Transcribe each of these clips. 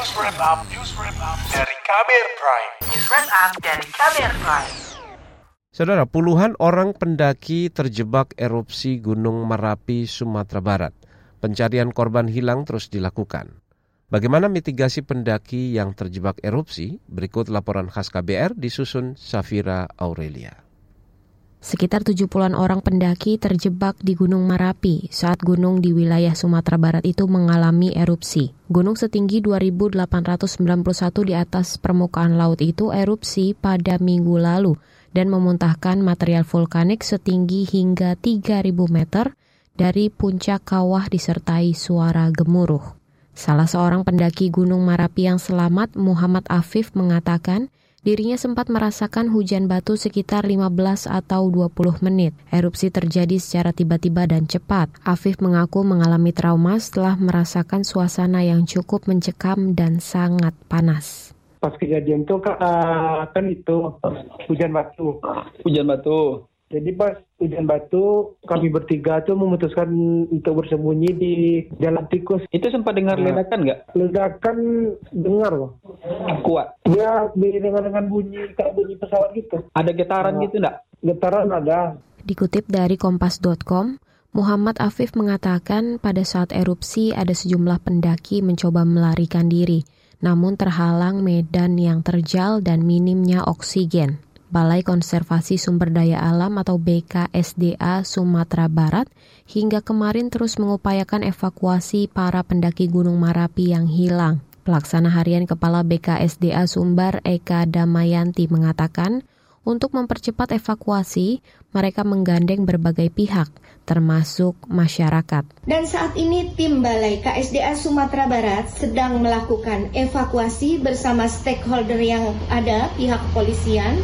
News Wrap Up, News Wrap Up dari Kamer Prime. News Wrap Up dari Kamer Prime. Saudara, puluhan orang pendaki terjebak erupsi Gunung Merapi, Sumatera Barat. Pencarian korban hilang terus dilakukan. Bagaimana mitigasi pendaki yang terjebak erupsi? Berikut laporan khas KBR disusun Safira Aurelia. Sekitar 70-an orang pendaki terjebak di Gunung Marapi saat gunung di wilayah Sumatera Barat itu mengalami erupsi. Gunung setinggi 2.891 di atas permukaan laut itu erupsi pada minggu lalu dan memuntahkan material vulkanik setinggi hingga 3.000 meter dari puncak kawah disertai suara gemuruh. Salah seorang pendaki Gunung Marapi yang selamat, Muhammad Afif, mengatakan Dirinya sempat merasakan hujan batu sekitar 15 atau 20 menit. Erupsi terjadi secara tiba-tiba dan cepat. Afif mengaku mengalami trauma setelah merasakan suasana yang cukup mencekam dan sangat panas. Pas kejadian itu uh, kan itu hujan batu. Hujan batu. Jadi pas hujan batu, kami bertiga tuh memutuskan untuk bersembunyi di jalan tikus. Itu sempat dengar nah, ledakan nggak? Ledakan dengar loh. Kuat? Ya, dengan dengan bunyi kayak bunyi pesawat gitu. Ada getaran nah, gitu nggak? Getaran ada. Dikutip dari kompas.com, Muhammad Afif mengatakan pada saat erupsi ada sejumlah pendaki mencoba melarikan diri, namun terhalang medan yang terjal dan minimnya oksigen. Balai Konservasi Sumber Daya Alam atau BKSDA Sumatera Barat hingga kemarin terus mengupayakan evakuasi para pendaki Gunung Marapi yang hilang. Pelaksana harian Kepala BKSDA Sumbar Eka Damayanti mengatakan, untuk mempercepat evakuasi, mereka menggandeng berbagai pihak, termasuk masyarakat. Dan saat ini tim Balai KSDA Sumatera Barat sedang melakukan evakuasi bersama stakeholder yang ada, pihak kepolisian,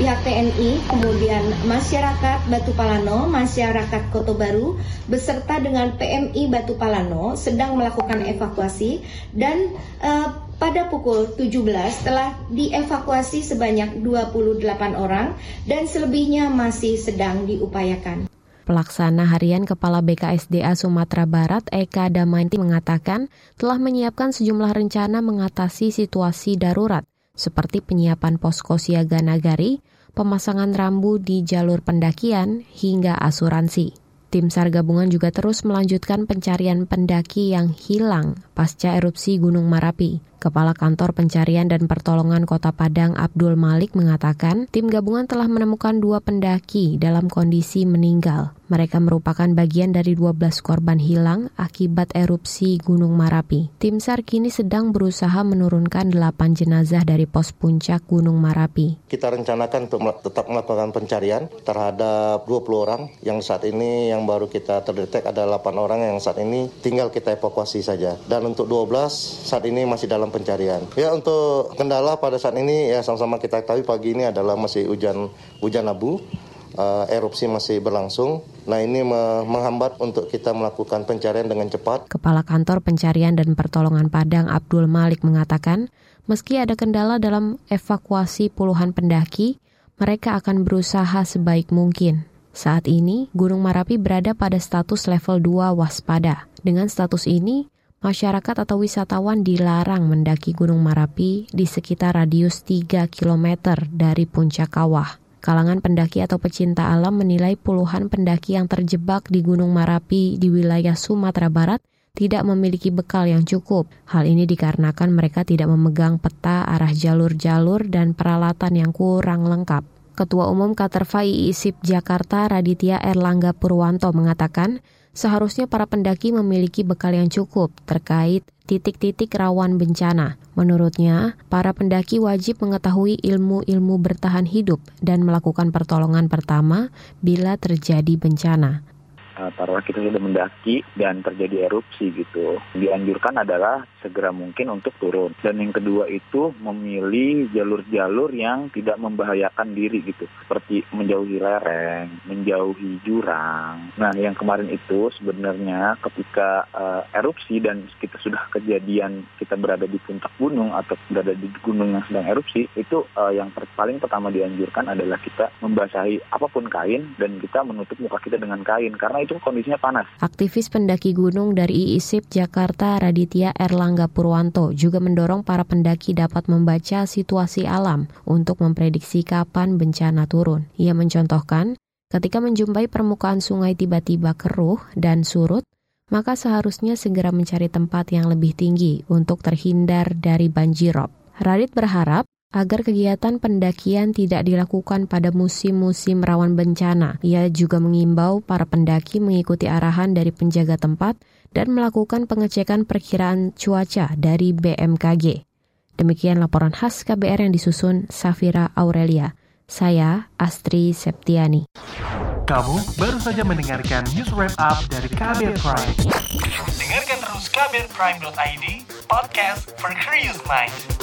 pihak TNI, kemudian masyarakat Batu Palano, masyarakat Kota Baru, beserta dengan PMI Batu Palano sedang melakukan evakuasi dan uh, pada pukul 17 telah dievakuasi sebanyak 28 orang dan selebihnya masih sedang diupayakan. Pelaksana harian Kepala BKSDA Sumatera Barat Eka Damainti mengatakan telah menyiapkan sejumlah rencana mengatasi situasi darurat seperti penyiapan posko siaga nagari, pemasangan rambu di jalur pendakian, hingga asuransi. Tim SAR gabungan juga terus melanjutkan pencarian pendaki yang hilang pasca erupsi Gunung Marapi. Kepala Kantor Pencarian dan Pertolongan Kota Padang Abdul Malik mengatakan, tim gabungan telah menemukan dua pendaki dalam kondisi meninggal. Mereka merupakan bagian dari 12 korban hilang akibat erupsi Gunung Marapi. Tim SAR kini sedang berusaha menurunkan 8 jenazah dari pos puncak Gunung Marapi. Kita rencanakan untuk tetap melakukan pencarian terhadap 20 orang yang saat ini yang baru kita terdetek ada 8 orang yang saat ini tinggal kita evakuasi saja. Dan untuk 12 saat ini masih dalam pencarian. Ya untuk kendala pada saat ini ya sama-sama kita ketahui pagi ini adalah masih hujan hujan abu. Uh, erupsi masih berlangsung. Nah ini menghambat untuk kita melakukan pencarian dengan cepat. Kepala Kantor Pencarian dan Pertolongan Padang Abdul Malik mengatakan, meski ada kendala dalam evakuasi puluhan pendaki, mereka akan berusaha sebaik mungkin. Saat ini, Gunung Marapi berada pada status level 2 waspada. Dengan status ini, masyarakat atau wisatawan dilarang mendaki Gunung Marapi di sekitar radius 3 km dari puncak kawah. Kalangan pendaki atau pecinta alam menilai puluhan pendaki yang terjebak di Gunung Marapi di wilayah Sumatera Barat tidak memiliki bekal yang cukup. Hal ini dikarenakan mereka tidak memegang peta arah jalur-jalur dan peralatan yang kurang lengkap. Ketua Umum Katerva IISIP Jakarta Raditya Erlangga Purwanto mengatakan, seharusnya para pendaki memiliki bekal yang cukup terkait titik-titik rawan bencana. Menurutnya, para pendaki wajib mengetahui ilmu-ilmu bertahan hidup dan melakukan pertolongan pertama bila terjadi bencana taruhlah kita sudah mendaki dan terjadi erupsi gitu. Dianjurkan adalah segera mungkin untuk turun. Dan yang kedua itu memilih jalur-jalur yang tidak membahayakan diri gitu. Seperti menjauhi lereng, menjauhi jurang. Nah yang kemarin itu sebenarnya ketika uh, erupsi dan kita sudah kejadian kita berada di puncak gunung atau berada di gunung yang sedang erupsi, itu uh, yang paling pertama dianjurkan adalah kita membasahi apa pun kain dan kita menutup muka kita dengan kain. Karena itu itu kondisinya panas. Aktivis pendaki gunung dari IISIP Jakarta Raditya Erlangga Purwanto juga mendorong para pendaki dapat membaca situasi alam untuk memprediksi kapan bencana turun. Ia mencontohkan, ketika menjumpai permukaan sungai tiba-tiba keruh dan surut, maka seharusnya segera mencari tempat yang lebih tinggi untuk terhindar dari banjirop. Radit berharap agar kegiatan pendakian tidak dilakukan pada musim-musim rawan bencana. Ia juga mengimbau para pendaki mengikuti arahan dari penjaga tempat dan melakukan pengecekan perkiraan cuaca dari BMKG. Demikian laporan khas KBR yang disusun Safira Aurelia. Saya Astri Septiani. Kamu baru saja mendengarkan news wrap up dari KBR Prime. Dengarkan terus kbrprime.id, podcast for curious mind.